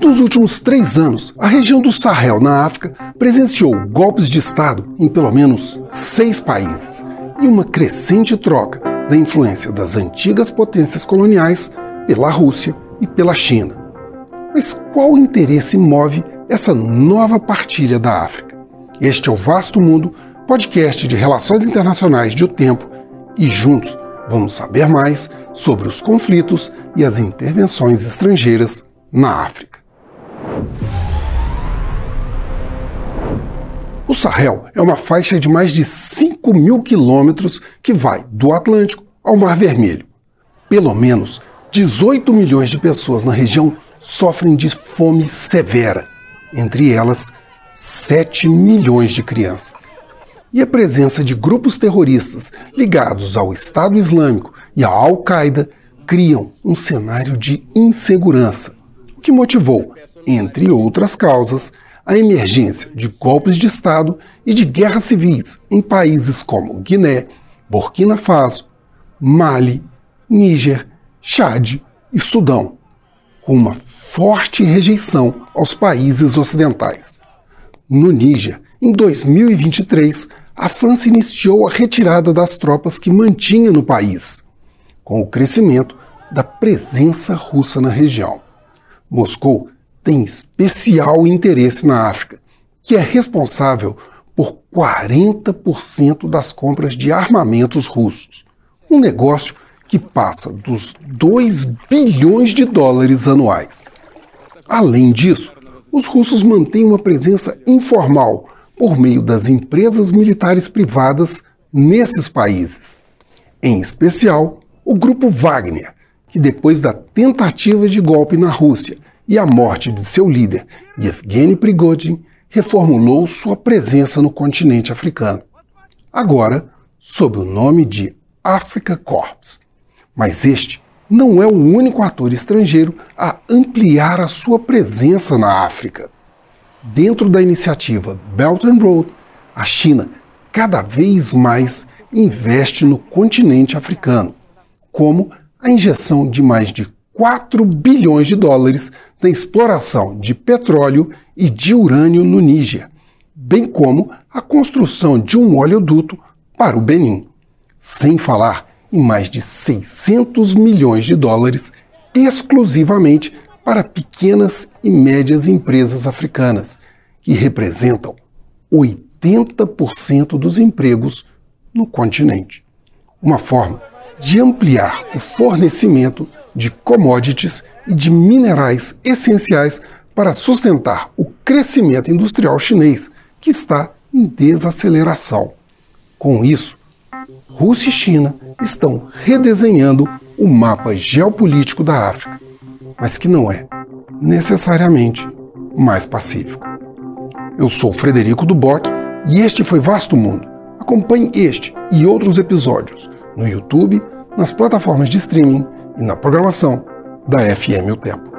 Nos últimos três anos, a região do Sahel, na África, presenciou golpes de Estado em pelo menos seis países e uma crescente troca da influência das antigas potências coloniais pela Rússia e pela China. Mas qual interesse move essa nova partilha da África? Este é o Vasto Mundo, podcast de relações internacionais de O Tempo, e juntos vamos saber mais sobre os conflitos e as intervenções estrangeiras na África. O Sahel é uma faixa de mais de 5 mil quilômetros que vai do Atlântico ao Mar Vermelho. Pelo menos 18 milhões de pessoas na região sofrem de fome severa, entre elas 7 milhões de crianças. E a presença de grupos terroristas ligados ao Estado Islâmico e à Al-Qaeda criam um cenário de insegurança, o que motivou, entre outras causas, a emergência de golpes de Estado e de guerras civis em países como Guiné, Burkina Faso, Mali, Níger, Chad e Sudão, com uma forte rejeição aos países ocidentais. No Níger, em 2023, a França iniciou a retirada das tropas que mantinha no país, com o crescimento da presença russa na região. Moscou tem especial interesse na África, que é responsável por 40% das compras de armamentos russos. Um negócio que passa dos 2 bilhões de dólares anuais. Além disso, os russos mantêm uma presença informal por meio das empresas militares privadas nesses países. Em especial, o grupo Wagner, que depois da tentativa de golpe na Rússia e a morte de seu líder, Yevgeny Prigozhin, reformulou sua presença no continente africano. Agora, sob o nome de Africa Corps. Mas este não é o único ator estrangeiro a ampliar a sua presença na África. Dentro da iniciativa Belt and Road, a China cada vez mais investe no continente africano, como a injeção de mais de 4 bilhões de dólares na exploração de petróleo e de urânio no Níger, bem como a construção de um oleoduto para o Benin, sem falar em mais de 600 milhões de dólares exclusivamente para pequenas e médias empresas africanas, que representam 80% dos empregos no continente. Uma forma de ampliar o fornecimento de commodities e de minerais essenciais para sustentar o crescimento industrial chinês, que está em desaceleração. Com isso, Rússia e China estão redesenhando o mapa geopolítico da África, mas que não é necessariamente mais pacífico. Eu sou Frederico Duboc e este foi Vasto Mundo. Acompanhe este e outros episódios no YouTube, nas plataformas de streaming e na programação da FM O Tempo.